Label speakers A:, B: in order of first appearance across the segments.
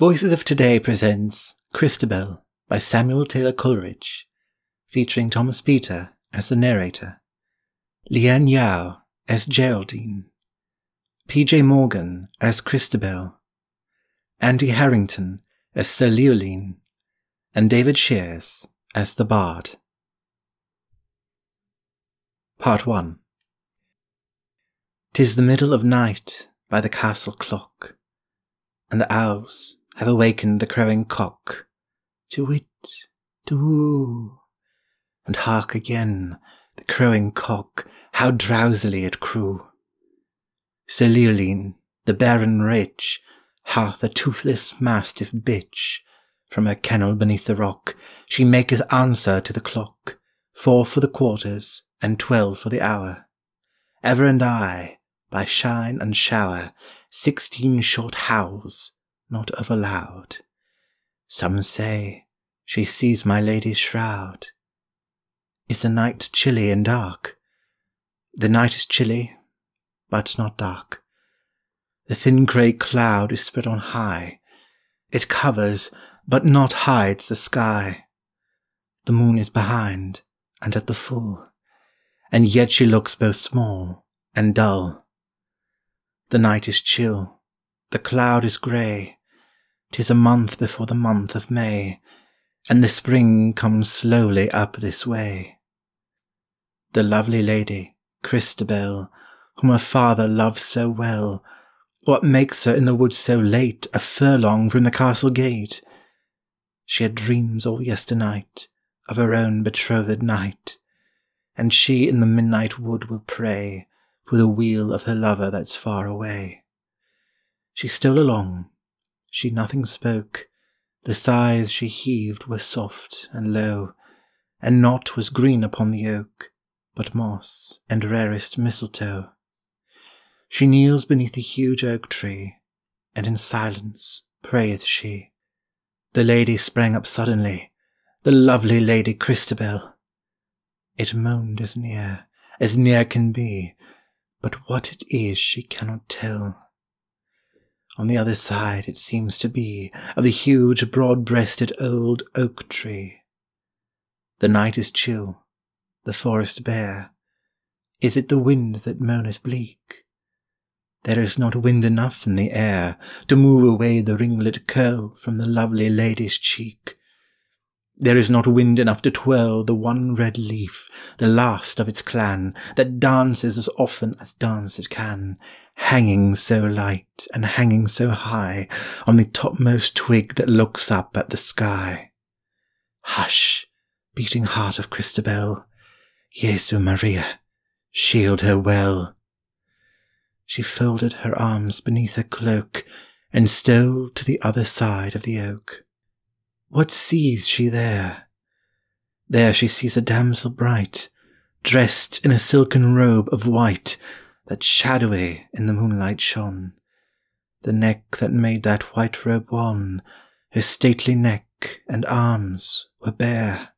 A: Voices of Today presents Christabel by Samuel Taylor Coleridge, featuring Thomas Peter as the narrator, Lian Yao as Geraldine, P.J. Morgan as Christabel, Andy Harrington as Sir Leoline, and David Shears as the Bard. Part 1 Tis the middle of night by the castle clock, and the owls have awakened the crowing cock. To wit, to woo. And hark again, the crowing cock, how drowsily it crew. Sir Leoline, the baron rich, hath a toothless mastiff bitch. From her kennel beneath the rock, she maketh answer to the clock, four for the quarters, and twelve for the hour. Ever and aye, by shine and shower, sixteen short howls, not over loud. Some say she sees my lady's shroud. Is the night chilly and dark? The night is chilly, but not dark. The thin grey cloud is spread on high. It covers, but not hides the sky. The moon is behind, and at the full, and yet she looks both small and dull. The night is chill, the cloud is grey, 'Tis a month before the month of May, and the spring comes slowly up this way. The lovely lady, Christabel, whom her father loves so well, what makes her in the wood so late, a furlong from the castle gate? She had dreams all yesternight of her own betrothed knight, and she in the midnight wood will pray for the weal of her lover that's far away. She stole along she nothing spoke. The sighs she heaved were soft and low, and naught was green upon the oak, but moss and rarest mistletoe. She kneels beneath the huge oak tree, and in silence prayeth she. The lady sprang up suddenly, the lovely lady Christabel. It moaned as near, as near can be, but what it is she cannot tell. On the other side it seems to be of the huge broad-breasted old oak tree. The night is chill, the forest bare. Is it the wind that moaneth bleak? There is not wind enough in the air to move away the ringlet curl from the lovely lady's cheek. There is not wind enough to twirl the one red leaf, the last of its clan, that dances as often as dance it can, hanging so light and hanging so high on the topmost twig that looks up at the sky. Hush, beating heart of Christabel, Jesu Maria, shield her well. She folded her arms beneath her cloak and stole to the other side of the oak. What sees she there? There she sees a damsel bright, dressed in a silken robe of white that shadowy in the moonlight shone. The neck that made that white robe wan, her stately neck and arms were bare.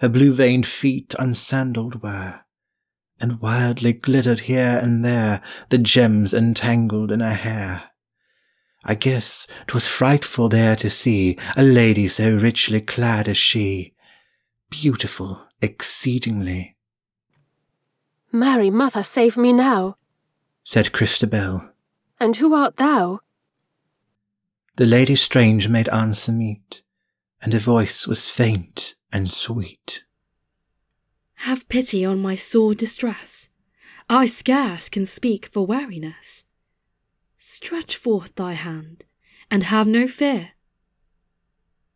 A: Her blue veined feet unsandaled were, and wildly glittered here and there the gems entangled in her hair. I guess 'twas frightful there to see a lady so richly clad as she, beautiful exceedingly.
B: Mary, mother, save me now,
A: said Christabel.
B: And who art thou?
A: The lady strange made answer meet, and her voice was faint and sweet.
C: Have pity on my sore distress. I scarce can speak for weariness. Stretch forth thy hand, and have no fear,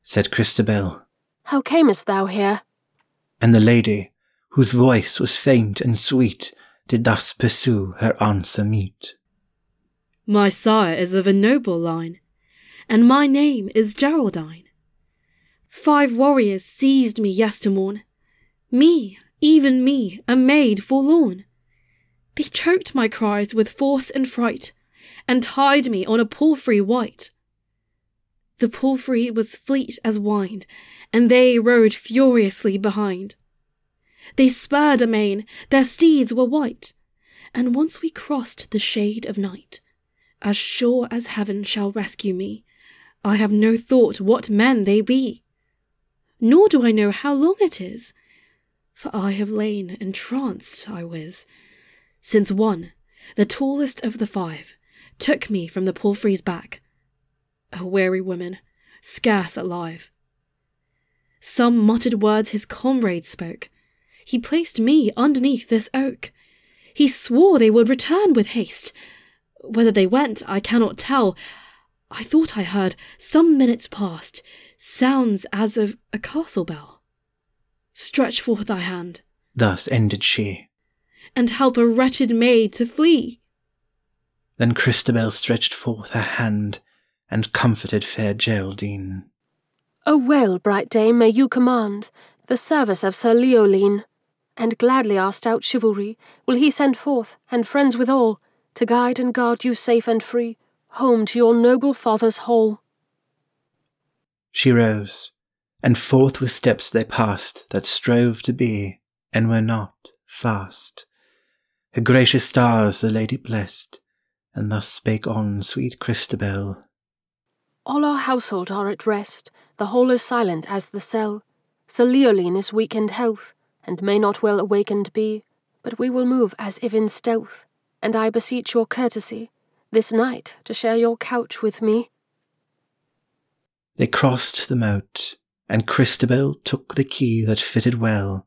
A: said Christabel.
B: How camest thou here?
A: And the lady, whose voice was faint and sweet, did thus pursue her answer meet.
C: My sire is of a noble line, and my name is Geraldine. Five warriors seized me yestermorn, me, even me, a maid forlorn. They choked my cries with force and fright, and tied me on a palfrey white. The palfrey was fleet as wind, and they rode furiously behind. They spurred amain, their steeds were white, and once we crossed the shade of night, as sure as heaven shall rescue me, I have no thought what men they be, nor do I know how long it is, for I have lain entranced, I wis, since one, the tallest of the five, took me from the palfrey's back, a weary woman, scarce alive. Some muttered words his comrade spoke. He placed me underneath this oak. He swore they would return with haste. Whether they went, I cannot tell. I thought I heard, some minutes past, sounds as of a castle bell. Stretch forth thy hand.
A: Thus ended she.
C: And help a wretched maid to flee.
A: Then Christabel stretched forth her hand and comforted fair Geraldine.
B: O well, bright dame, may you command the service of Sir Leoline, and gladly our stout chivalry will he send forth, and friends withal, to guide and guard you safe and free, home to your noble father's hall.
A: She rose, and forth with steps they passed that strove to be, and were not, fast. Her gracious stars the lady blessed, and thus spake on sweet Christabel.
B: All our household are at rest, the hall is silent as the cell. Sir Leoline is weak in health, and may not well awakened be, but we will move as if in stealth, and I beseech your courtesy, this night to share your couch with me.
A: They crossed the moat, and Christabel took the key that fitted well.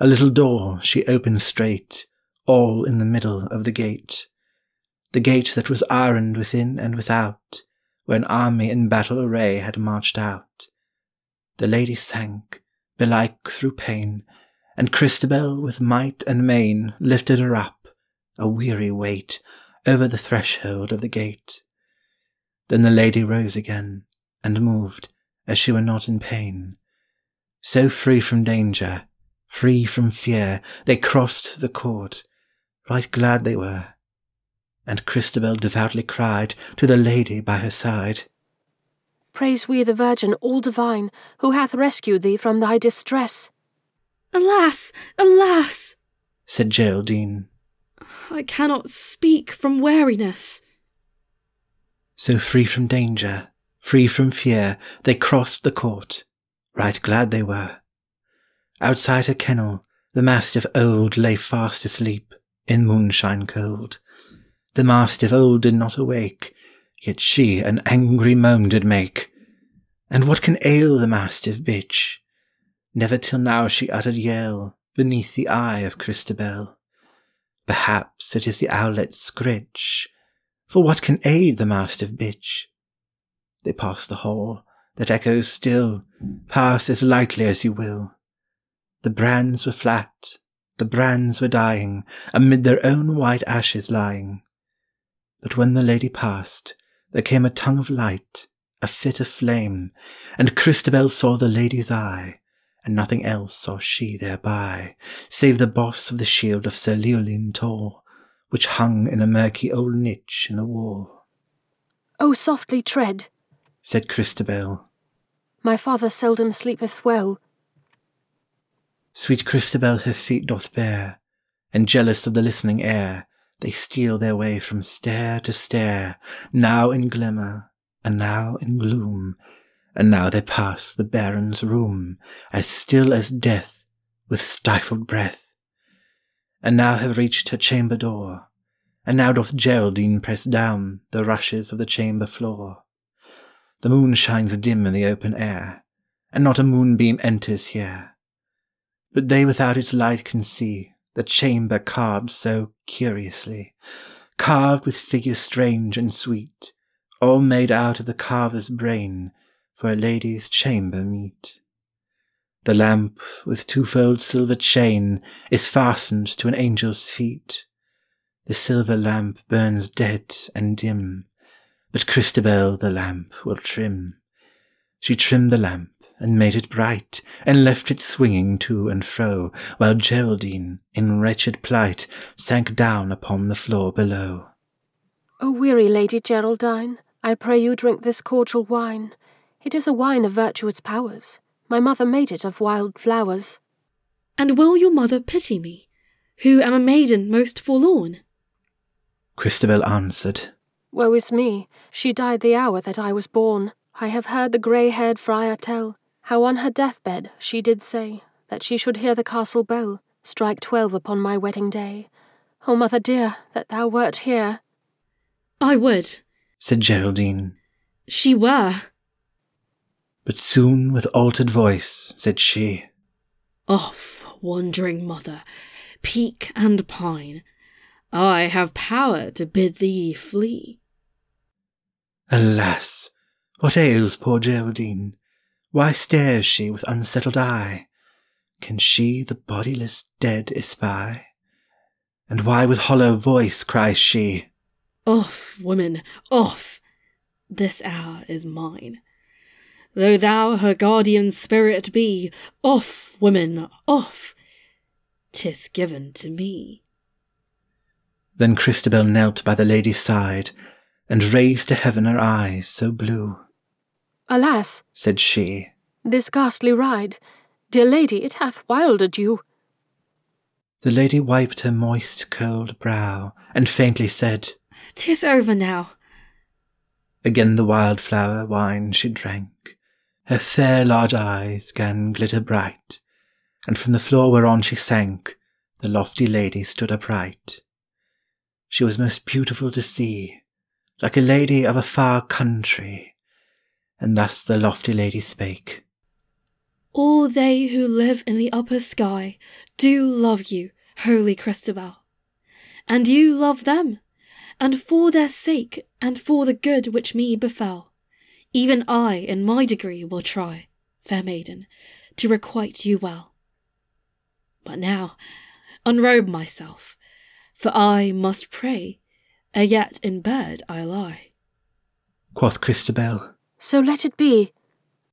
A: A little door she opened straight, all in the middle of the gate. The gate that was ironed within and without, where an army in battle array had marched out. The lady sank, belike through pain, and Christabel with might and main lifted her up, a weary weight, over the threshold of the gate. Then the lady rose again, and moved as she were not in pain. So free from danger, free from fear, they crossed the court, right glad they were. And Christabel devoutly cried to the lady by her side,
B: Praise we the Virgin all divine, who hath rescued thee from thy distress.
C: Alas, alas,
A: said Geraldine.
C: I cannot speak from weariness.
A: So free from danger, free from fear, they crossed the court. Right glad they were. Outside her kennel, the mastiff old lay fast asleep in moonshine cold. The mastiff old did not awake, yet she an angry moan did make. And what can ail the mastiff bitch? Never till now she uttered yell beneath the eye of Christabel. Perhaps it is the owlet's scritch, for what can aid the mastiff bitch? They pass the hall that echoes still, pass as lightly as you will. The brands were flat, the brands were dying, amid their own white ashes lying. But when the lady passed, there came a tongue of light, a fit of flame, and Christabel saw the lady's eye, and nothing else saw she thereby, save the boss of the shield of Sir Leoline tall, which hung in a murky old niche in the wall.
B: Oh, softly tread,
A: said Christabel.
B: My father seldom sleepeth well.
A: Sweet Christabel her feet doth bear, and jealous of the listening air, they steal their way from stair to stair, now in glimmer, and now in gloom, and now they pass the Baron's room, as still as death, with stifled breath, and now have reached her chamber door, and now doth Geraldine press down the rushes of the chamber floor. The moon shines dim in the open air, and not a moonbeam enters here. But they without its light can see the chamber carved so curiously, carved with figures strange and sweet, all made out of the carver's brain for a lady's chamber meet. The lamp with twofold silver chain is fastened to an angel's feet. The silver lamp burns dead and dim, but Christabel the lamp will trim. She trimmed the lamp and made it bright, and left it swinging to and fro, while Geraldine, in wretched plight, sank down upon the floor below.
B: O weary Lady Geraldine, I pray you drink this cordial wine. It is a wine of virtuous powers. My mother made it of wild flowers.
C: And will your mother pity me, who am a maiden most forlorn?
A: Christabel answered,
B: Woe is me, she died the hour that I was born. I have heard the grey haired friar tell how on her deathbed she did say that she should hear the castle bell strike twelve upon my wedding day. O mother dear, that thou wert here.
C: I would,
A: said Geraldine.
C: She were.
A: But soon with altered voice said she,
C: Off, wandering mother, peak and pine. I have power to bid thee flee.
A: Alas, what ails poor Geraldine? Why stares she with unsettled eye? Can she the bodiless dead espy? And why with hollow voice cries she,
C: Off, woman, off! This hour is mine. Though thou her guardian spirit be, off, woman, off! Tis given to me.
A: Then Christabel knelt by the lady's side, and raised to heaven her eyes so blue.
B: Alas,
A: said she,
B: this ghastly ride, dear lady, it hath wildered you.
A: The lady wiped her moist, cold brow, and faintly said,
C: "'Tis over now.
A: Again the wildflower wine she drank. Her fair large eyes gan glitter bright, and from the floor whereon she sank, the lofty lady stood upright. She was most beautiful to see, like a lady of a far country, and thus the lofty lady spake.
C: All they who live in the upper sky do love you, holy Christabel. And you love them, and for their sake and for the good which me befell, even I in my degree will try, fair maiden, to requite you well. But now unrobe myself, for I must pray, ere yet in bed I lie.
A: Quoth Christabel,
B: So let it be.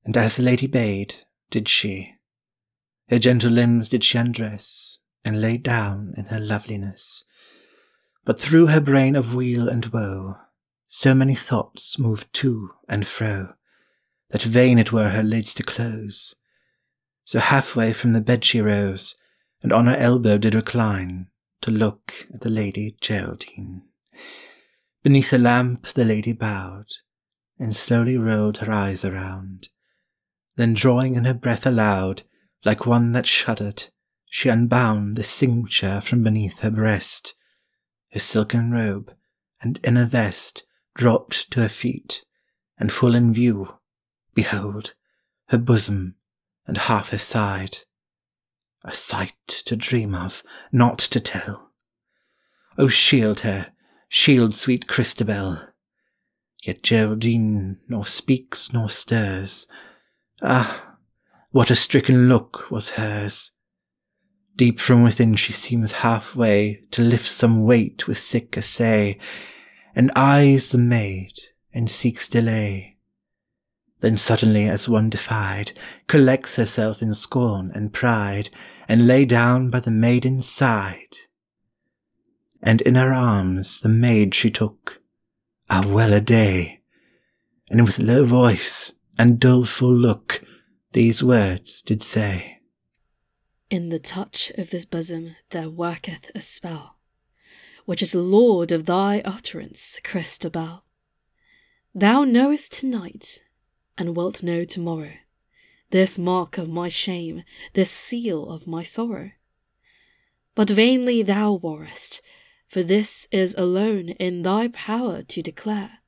A: And as the lady bade, did she. Her gentle limbs did she undress, and lay down in her loveliness. But through her brain of weal and woe, so many thoughts moved to and fro, that vain it were her lids to close. So halfway from the bed she rose, and on her elbow did recline, to look at the Lady Geraldine. Beneath the lamp the lady bowed, and slowly rolled her eyes around. Then drawing in her breath aloud, like one that shuddered, she unbound the cincture from beneath her breast. Her silken robe and inner vest dropped to her feet, and full in view, behold, her bosom and half her side. A sight to dream of, not to tell. O shield her, shield sweet Christabel. Yet Geraldine nor speaks nor stirs. Ah, what a stricken look was hers! Deep from within she seems halfway to lift some weight with sick essay, and eyes the maid and seeks delay. Then suddenly, as one defied, collects herself in scorn and pride, and lay down by the maiden's side. And in her arms the maid she took, ah well a day, and with low voice and doleful look these words did say.
C: In the touch of this bosom there worketh a spell, which is lord of thy utterance, Christabel. Thou knowest tonight, and wilt know tomorrow, this mark of my shame, this seal of my sorrow. But vainly thou warrest, for this is alone in thy power to declare,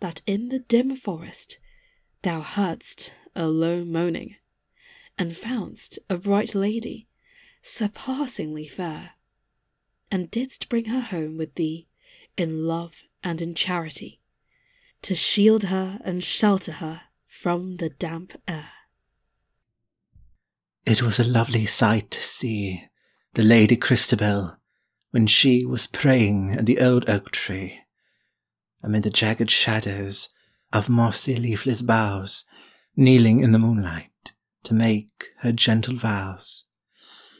C: that in the dim forest thou heardst a low moaning and foundst a bright lady, surpassingly fair, and didst bring her home with thee in love and in charity, to shield her and shelter her from the damp air.
A: It was a lovely sight to see the Lady Christabel when she was praying at the old oak tree, amid the jagged shadows of mossy leafless boughs, kneeling in the moonlight to make her gentle vows,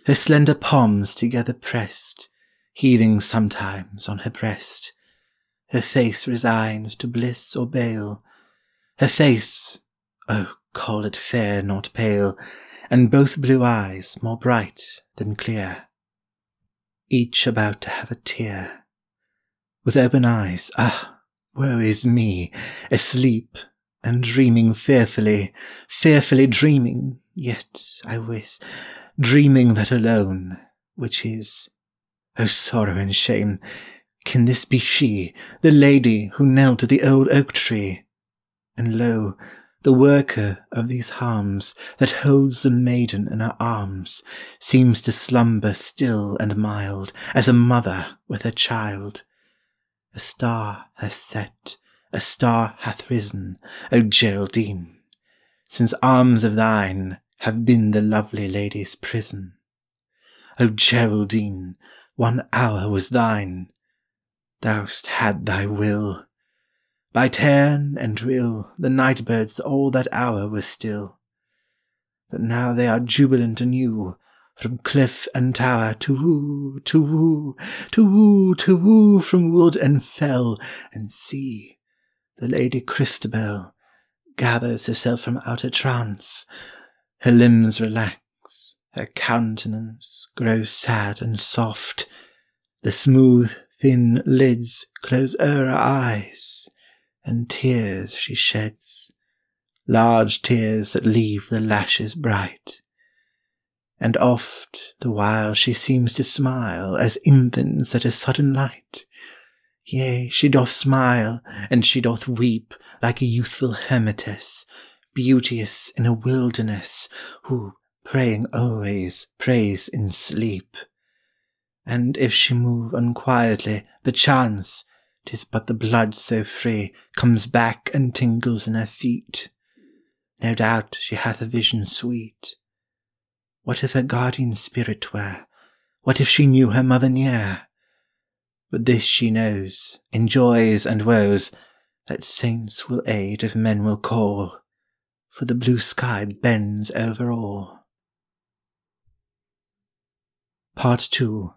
A: her slender palms together pressed, heaving sometimes on her breast, her face resigned to bliss or bale, her face, oh, call it fair, not pale, and both blue eyes more bright than clear, each about to have a tear. With open eyes, ah, woe is me, asleep and dreaming fearfully, fearfully dreaming, yet I wis, dreaming that alone, which is, O sorrow and shame, can this be she, the lady who knelt at the old oak tree? And lo, the worker of these harms that holds the maiden in her arms seems to slumber still and mild as a mother with her child. A star hath set, a star hath risen, O Geraldine, since arms of thine have been the lovely lady's prison. O Geraldine, one hour was thine, thou'st had thy will. By tern and rill the night birds all that hour were still. But now they are jubilant anew, from cliff and tower, to woo, to woo, to woo, to woo, from wood and fell, and see, the Lady Christabel gathers herself from out her trance, her limbs relax, her countenance grows sad and soft, the smooth, thin lids close o'er her eyes, and tears she sheds, large tears that leave the lashes bright. And oft the while she seems to smile as infants at a sudden light. Yea, she doth smile, and she doth weep like a youthful hermitess, beauteous in a wilderness, who, praying always, prays in sleep. And if she move unquietly, perchance 'tis but the blood so free comes back and tingles in her feet. No doubt she hath a vision sweet. What if her guardian spirit were? What if she knew her mother near? But this she knows, in joys and woes, that saints will aid if men will call, for the blue sky bends over all. Part 2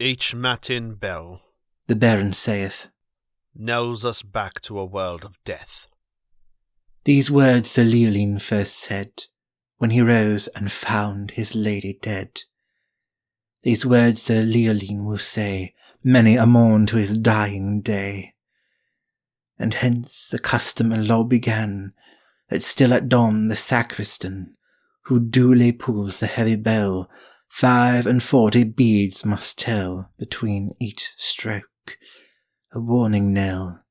D: Each matin bell,
A: The Baron saith,
D: knells us back to a world of death.
A: These words Sir Leoline first said, when he rose and found his lady dead. These words Sir Leoline will say many a morn to his dying day. And hence the custom and law began, that still at dawn the sacristan, who duly pulls the heavy bell, five and forty beads must tell between each stroke, a warning knell,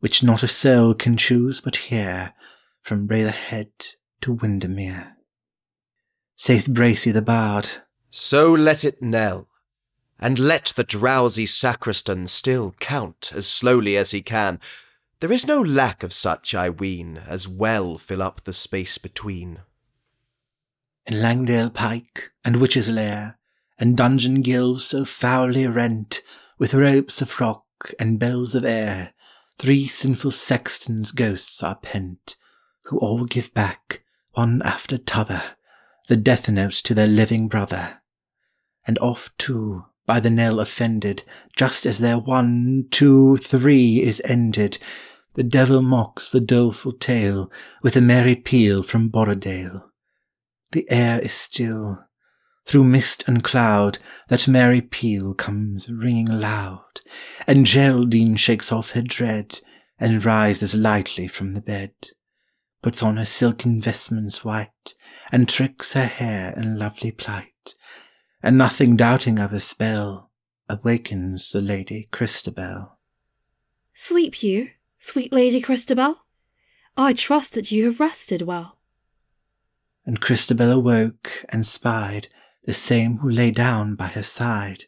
A: which not a soul can choose but hear from Bratha Head to Windermere. Saith Bracy the bard,
E: So let it knell, and let the drowsy sacristan still count as slowly as he can. There is no lack of such, I ween, as well fill up the space between.
A: In Langdale Pike and Witch's Lair, and dungeon gills so foully rent, with ropes of rock and bells of air, three sinful sextons' ghosts are pent, who all give back, one after t'other, the death note to their living brother. And oft too, by the knell offended, just as their one, two, three is ended, the devil mocks the doleful tale with a merry peal from Borrowdale. The air is still. Through mist and cloud that merry peal comes ringing loud, and Geraldine shakes off her dread and rises lightly from the bed, puts on her silken vestments white, and tricks her hair in lovely plight, and nothing doubting of her spell, awakens the Lady Christabel.
C: Sleep you, sweet Lady Christabel? I trust that you have rested well.
A: And Christabel awoke and spied the same who lay down by her side,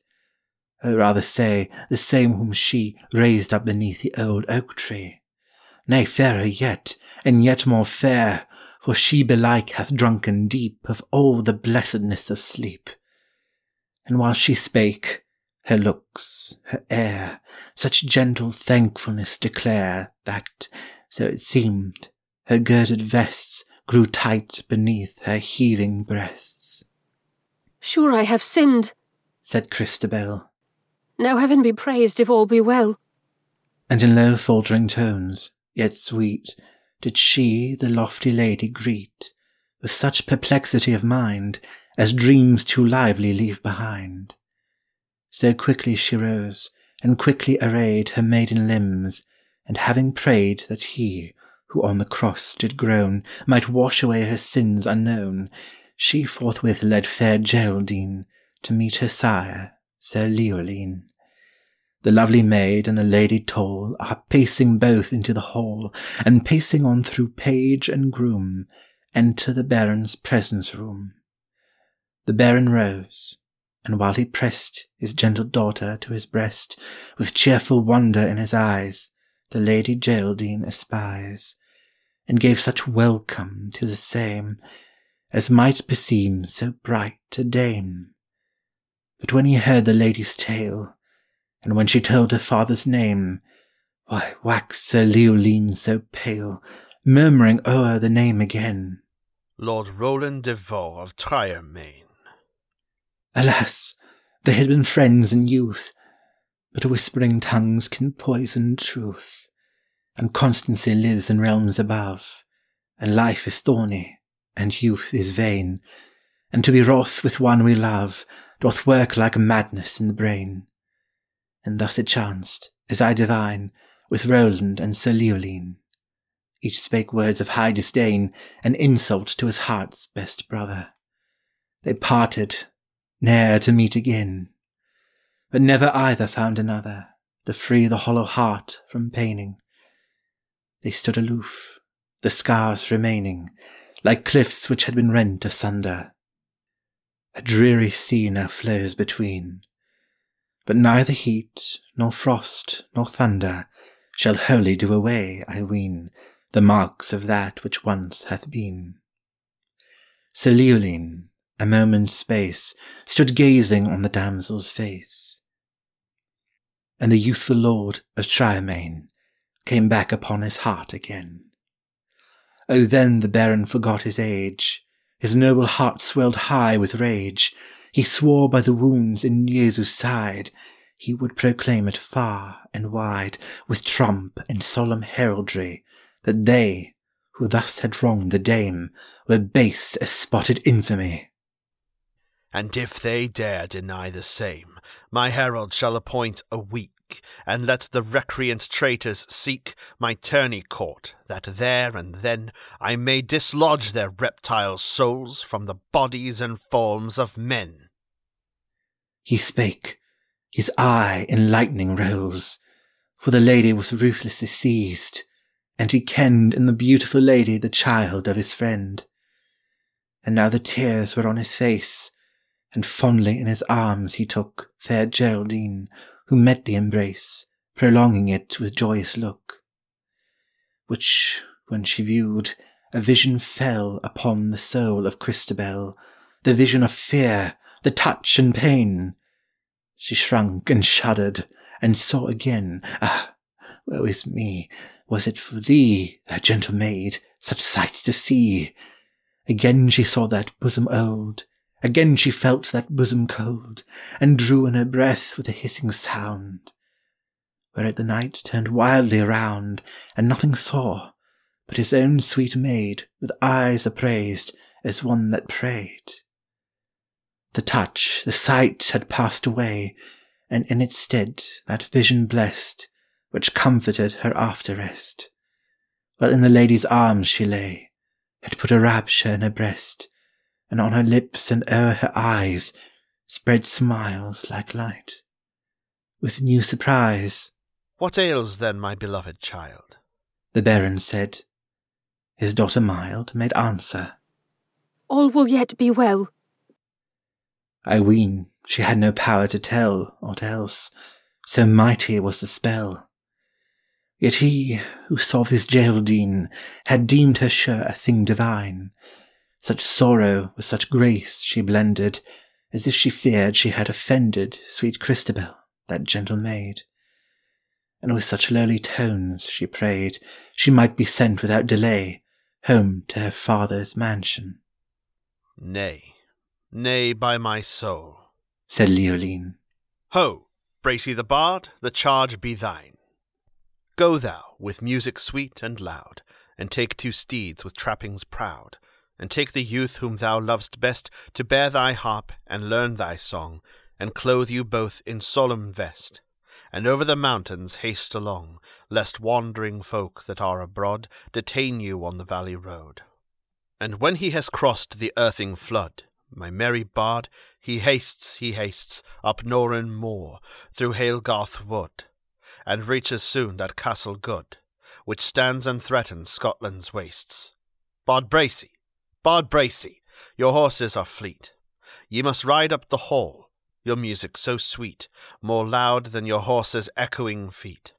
A: or rather say, the same whom she raised up beneath the old oak tree. Nay, fairer yet, and yet more fair, for she belike hath drunken deep of all the blessedness of sleep. And while she spake, her looks, her air, such gentle thankfulness declare that, so it seemed, her girded vests grew tight beneath her heaving breasts.
B: Sure I have sinned.
A: said Christabel,
B: Now heaven be praised if all be well.
A: and in low faltering tones, yet sweet, did she the lofty lady greet, with such perplexity of mind as dreams too lively leave behind. So quickly she rose, and quickly arrayed her maiden limbs, And having prayed that he, who on the cross did groan, might wash away her sins unknown, she forthwith led fair Geraldine to meet her sire, Sir Leoline. The lovely maid and the lady tall are pacing both into the hall, and pacing on through page and groom, enter the Baron's presence room. The Baron rose, and while he pressed his gentle daughter to his breast, with cheerful wonder in his eyes, the Lady Geraldine espies, and gave such welcome to the same as might beseem so bright a dame. But when he heard the lady's tale, and when she told her father's name, why waxed Sir Leoline so pale, murmuring o'er the name again?
D: Lord Roland de Vaux of Triermain.
A: Alas, they had been friends in youth, but whispering tongues can poison truth, and constancy lives in realms above, and life is thorny, and youth is vain, and to be wroth with one we love doth work like madness in the brain. And thus it chanced, as I divine, with Roland and Sir Leoline. Each spake words of high disdain, and insult to his heart's best brother. They parted, ne'er to meet again. But never either found another to free the hollow heart from paining. They stood aloof, the scars remaining, like cliffs which had been rent asunder. A dreary sea now flows between, but neither heat, nor frost, nor thunder shall wholly do away, I ween, the marks of that which once hath been. Sir Leoline, a moment's space, stood gazing on the damsel's face. And the youthful lord of Triermain came back upon his heart again. Oh, then the baron forgot his age, his noble heart swelled high with rage, he swore by the wounds in Jesus' side, he would proclaim it far and wide, with trump and solemn heraldry, that they, who thus had wronged the dame, were base as spotted infamy.
D: And if they dare deny the same, my herald shall appoint a week, and let the recreant traitors seek my tourney court, that there and then I may dislodge their reptile souls from the bodies and forms of men.
A: He spake, his eye in lightning rose, for the lady was ruthlessly seized, and he kenned in the beautiful lady the child of his friend. And now the tears were on his face, and fondly in his arms he took fair Geraldine, who met the embrace, prolonging it with joyous look. Which, when she viewed, a vision fell upon the soul of Christabel, the vision of fear, the touch and pain. She shrunk and shuddered, and saw again, ah, woe is me, was it for thee, thou gentle maid, such sights to see? Again she saw that bosom old, again she felt that bosom cold, and drew in her breath with a hissing sound. Whereat the knight turned wildly around, and nothing saw, but his own sweet maid, with eyes upraised, as one that prayed. The touch, the sight had passed away, and in its stead that vision blessed, which comforted her after rest. While in the lady's arms she lay, had put a rapture in her breast, and on her lips and o'er her eyes spread smiles like light. With new surprise,
D: What ails then my beloved child?
A: the baron said. His daughter mild made answer,
B: All will yet be well.
A: I ween she had no power to tell aught else, so mighty was the spell. Yet he who saw this Geraldine had deemed her sure a thing divine. Such sorrow with such grace she blended, as if she feared she had offended sweet Christabel, that gentle maid. And with such lowly tones she prayed she might be sent without delay home to her father's mansion.
D: Nay, nay, by my soul.
A: Said Leoline,
D: Ho, Bracy the bard, the charge be thine. Go thou with music sweet and loud, and take two steeds with trappings proud, and take the youth whom thou lovest best to bear thy harp and learn thy song, and clothe you both in solemn vest, and over the mountains haste along, lest wandering folk that are abroad detain you on the valley road. And when he has crossed the Irthing flood, my merry bard, he hastes, he hastes, up Knorren moor, through Halegarth wood, and reaches soon that castle good, which stands and threatens Scotland's wastes. Bard Bracy, Bard Bracy, your horses are fleet. Ye must ride up the hall, your music so sweet, more loud than your horses' echoing feet.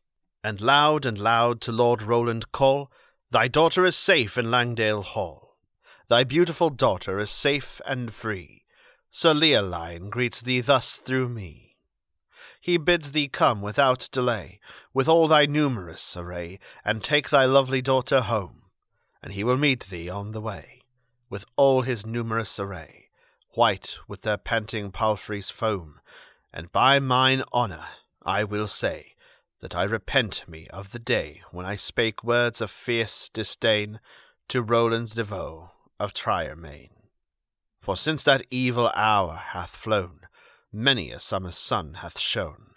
D: And loud and loud to Lord Roland call, Thy daughter is safe in Langdale Hall. Thy beautiful daughter is safe and free. Sir Leoline greets thee thus through me. He bids thee come without delay, with all thy numerous array, and take thy lovely daughter home, and he will meet thee on the way, with all his numerous array white with their panting palfreys' foam, and by mine honour I will say that I repent me of the day when I spake words of fierce disdain to Roland's de Vaux of Triermain. For since that evil hour hath flown, many a summer's sun hath shone,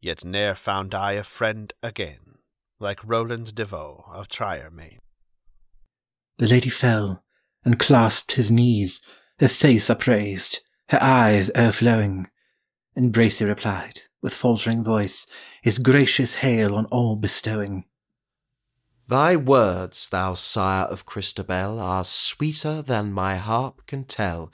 D: yet ne'er found I a friend again, like Roland de Vaux of Triermain.
A: The lady fell and clasped his knees, her face upraised, her eyes o'erflowing. And Bracy replied, with faltering voice, his gracious hail on all bestowing.
E: Thy words, thou sire of Christabel, are sweeter than my harp can tell.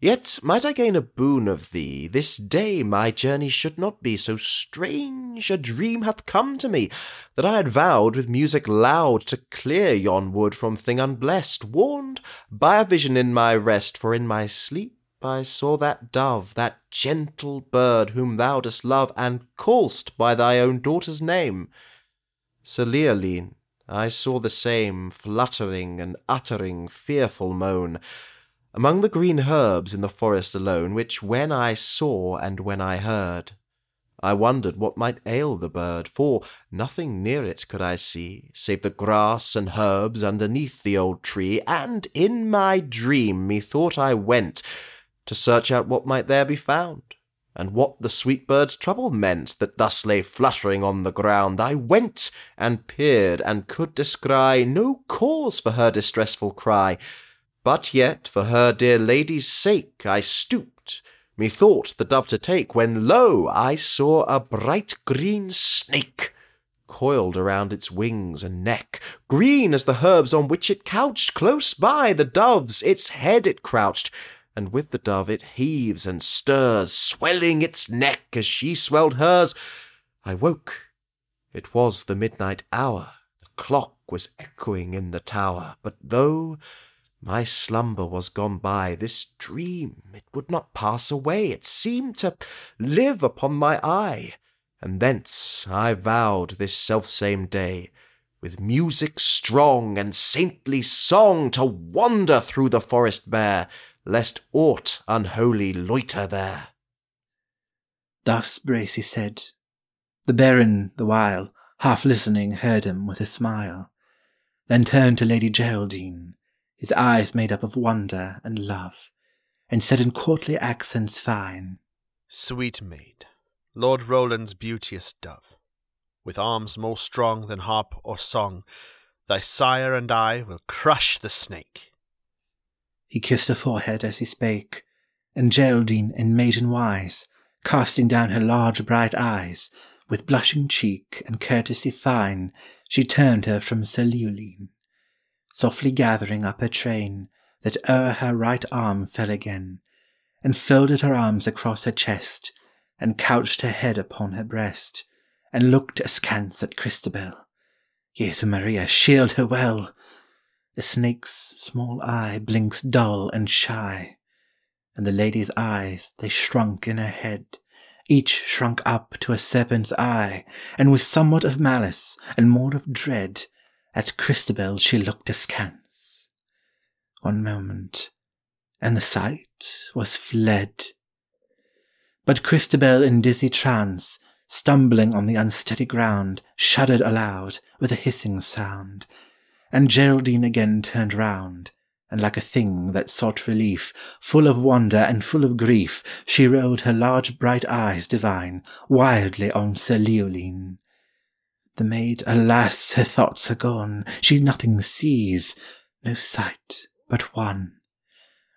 E: Yet might I gain a boon of thee, this day my journey should not be so strange. A dream hath come to me, that I had vowed with music loud to clear yon wood from thing unblessed, warned by a vision in my rest, for in my sleep I saw that dove, that gentle bird whom thou dost love, and call'st by thy own daughter's name. Sir Leoline, I saw the same, fluttering and uttering fearful moan among the green herbs in the forest alone, which when I saw and when I heard, I wondered what might ail the bird, for nothing near it could I see, save the grass and herbs underneath the old tree, and in my dream methought I went to search out what might there be found, and what the sweet bird's trouble meant that thus lay fluttering on the ground. I went and peered, and could descry no cause for her distressful cry, but yet, for her dear lady's sake, I stooped, methought the dove to take, when lo! I saw a bright green snake coiled around its wings and neck, green as the herbs on which it couched, close by the dove's its head it crouched, and with the dove it heaves and stirs, swelling its neck as she swelled hers. I woke. It was the midnight hour. The clock was echoing in the tower, but though my slumber was gone by, this dream, it would not pass away, it seemed to live upon my eye, and thence I vowed this selfsame day, with music strong and saintly song, to wander through the forest bare, lest aught unholy loiter there.
A: Thus Bracy said. The Baron, the while, half listening, heard him with a smile, then turned to Lady Geraldine, his eyes made up of wonder and love, and said in courtly accents fine,
D: Sweet maid, Lord Roland's beauteous dove, with arms more strong than harp or song, thy sire and I will crush the snake.
A: He kissed her forehead as he spake, and Geraldine, in maiden wise, casting down her large bright eyes, with blushing cheek and courtesy fine, she turned her from Sir Leoline softly gathering up her train, that o'er her right arm fell again, and folded her arms across her chest, and couched her head upon her breast, and looked askance at Christabel. Jesu Maria, shield her well! The snake's small eye blinks dull and shy, and the lady's eyes they shrunk in her head, each shrunk up to a serpent's eye, and with somewhat of malice and more of dread, at Christabel she looked askance. One moment, and the sight was fled. But Christabel in dizzy trance, stumbling on the unsteady ground, shuddered aloud with a hissing sound, and Geraldine again turned round, and like a thing that sought relief, full of wonder and full of grief, she rolled her large bright eyes divine wildly on Sir Leoline. The maid, alas, her thoughts are gone, she nothing sees, no sight but one.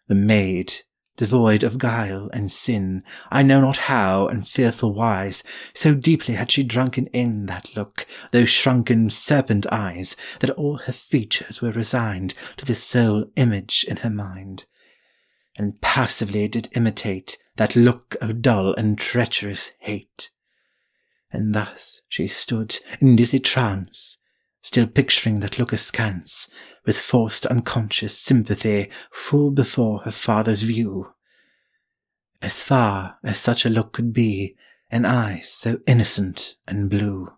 A: The maid, devoid of guile and sin, I know not how and fearful wise, so deeply had she drunken in that look, those shrunken serpent eyes, that all her features were resigned to the sole image in her mind, and passively did imitate that look of dull and treacherous hate. And thus she stood in dizzy trance, still picturing that look askance, with forced unconscious sympathy full before her father's view. As far as such a look could be, and eyes so innocent and blue.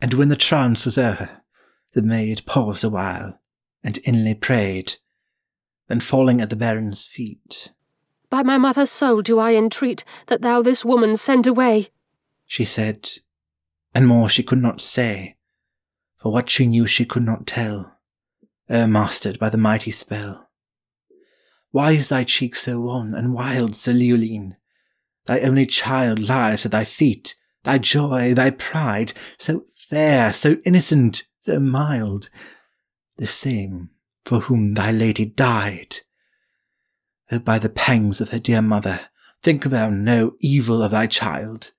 A: And when the trance was o'er, the maid paused awhile, and inly prayed, then falling at the baron's feet.
B: By my mother's soul do I entreat that thou this woman send away,
A: she said, and more she could not say, for what she knew she could not tell, ere mastered by the mighty spell. Why is thy cheek so wan and wild, Sir Leoline? Thy only child lies at thy feet, thy joy, thy pride, so fair, so innocent, so mild, the same for whom thy lady died. Oh, by the pangs of her dear mother, think thou no evil of thy child,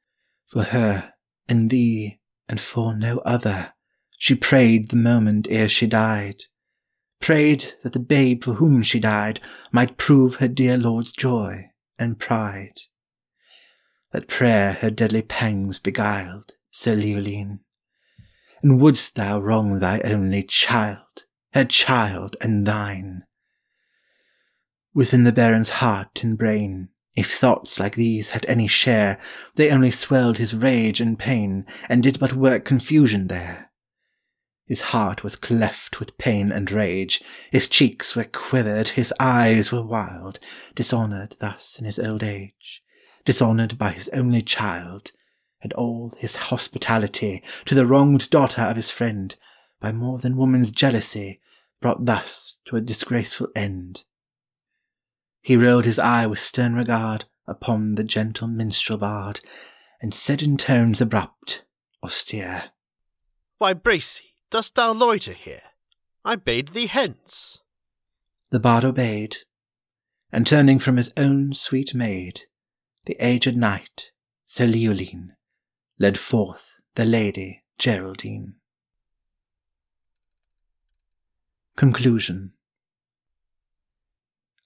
A: for her and thee and for no other. She prayed the moment ere she died, prayed that the babe for whom she died might prove her dear Lord's joy and pride. That prayer her deadly pangs beguiled, Sir Leoline. And wouldst thou wrong thy only child, her child and thine? Within the baron's heart and brain, if thoughts like these had any share, they only swelled his rage and pain, and did but work confusion there. His heart was cleft with pain and rage, his cheeks were quivered, his eyes were wild, dishonoured thus in his old age, dishonoured by his only child, and all his hospitality to the wronged daughter of his friend, by more than woman's jealousy, brought thus to a disgraceful end. He rolled his eye with stern regard upon the gentle minstrel bard, and said in tones abrupt, austere,
D: Why, Bracy, dost thou loiter here? I bade thee hence.
A: The bard obeyed, and turning from his own sweet maid, the aged knight, Sir Leoline, led forth the Lady Geraldine. Conclusion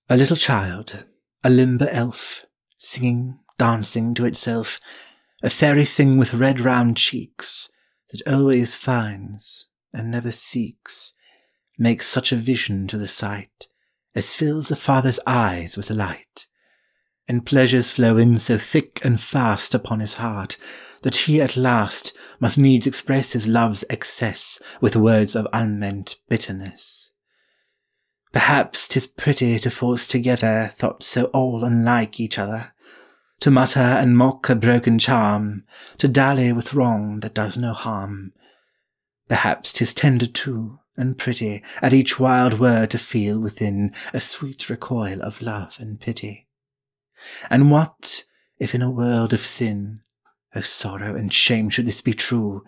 A: A little child, a limber elf, singing, dancing to itself, a fairy thing with red round cheeks, that always finds, and never seeks, makes such a vision to the sight as fills the father's eyes with light, and pleasures flow in so thick and fast upon his heart that he at last must needs express his love's excess with words of unmeant bitterness. Perhaps 'tis pretty to force together thoughts so all unlike each other, to mutter and mock a broken charm, to dally with wrong that does no harm, Perhaps 'tis tender too, and pretty, at each wild word to feel within a sweet recoil of love and pity. And what, if in a world of sin, O sorrow and shame should this be true,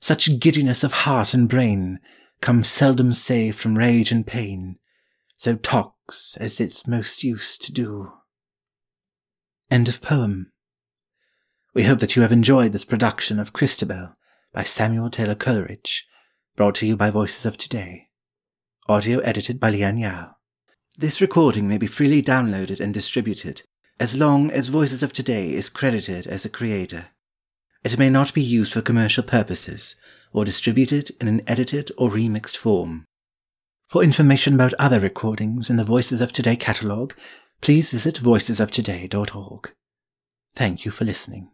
A: such giddiness of heart and brain comes seldom save from rage and pain, so talks as it's most used to do. End of poem. We hope that you have enjoyed this production of Christabel by Samuel Taylor Coleridge, brought to you by Voices of Today. Audio edited by Lian Yao. This recording may be freely downloaded and distributed, as long as Voices of Today is credited as a creator. It may not be used for commercial purposes, or distributed in an edited or remixed form. For information about other recordings in the Voices of Today catalogue, please visit voicesoftoday.org. Thank you for listening.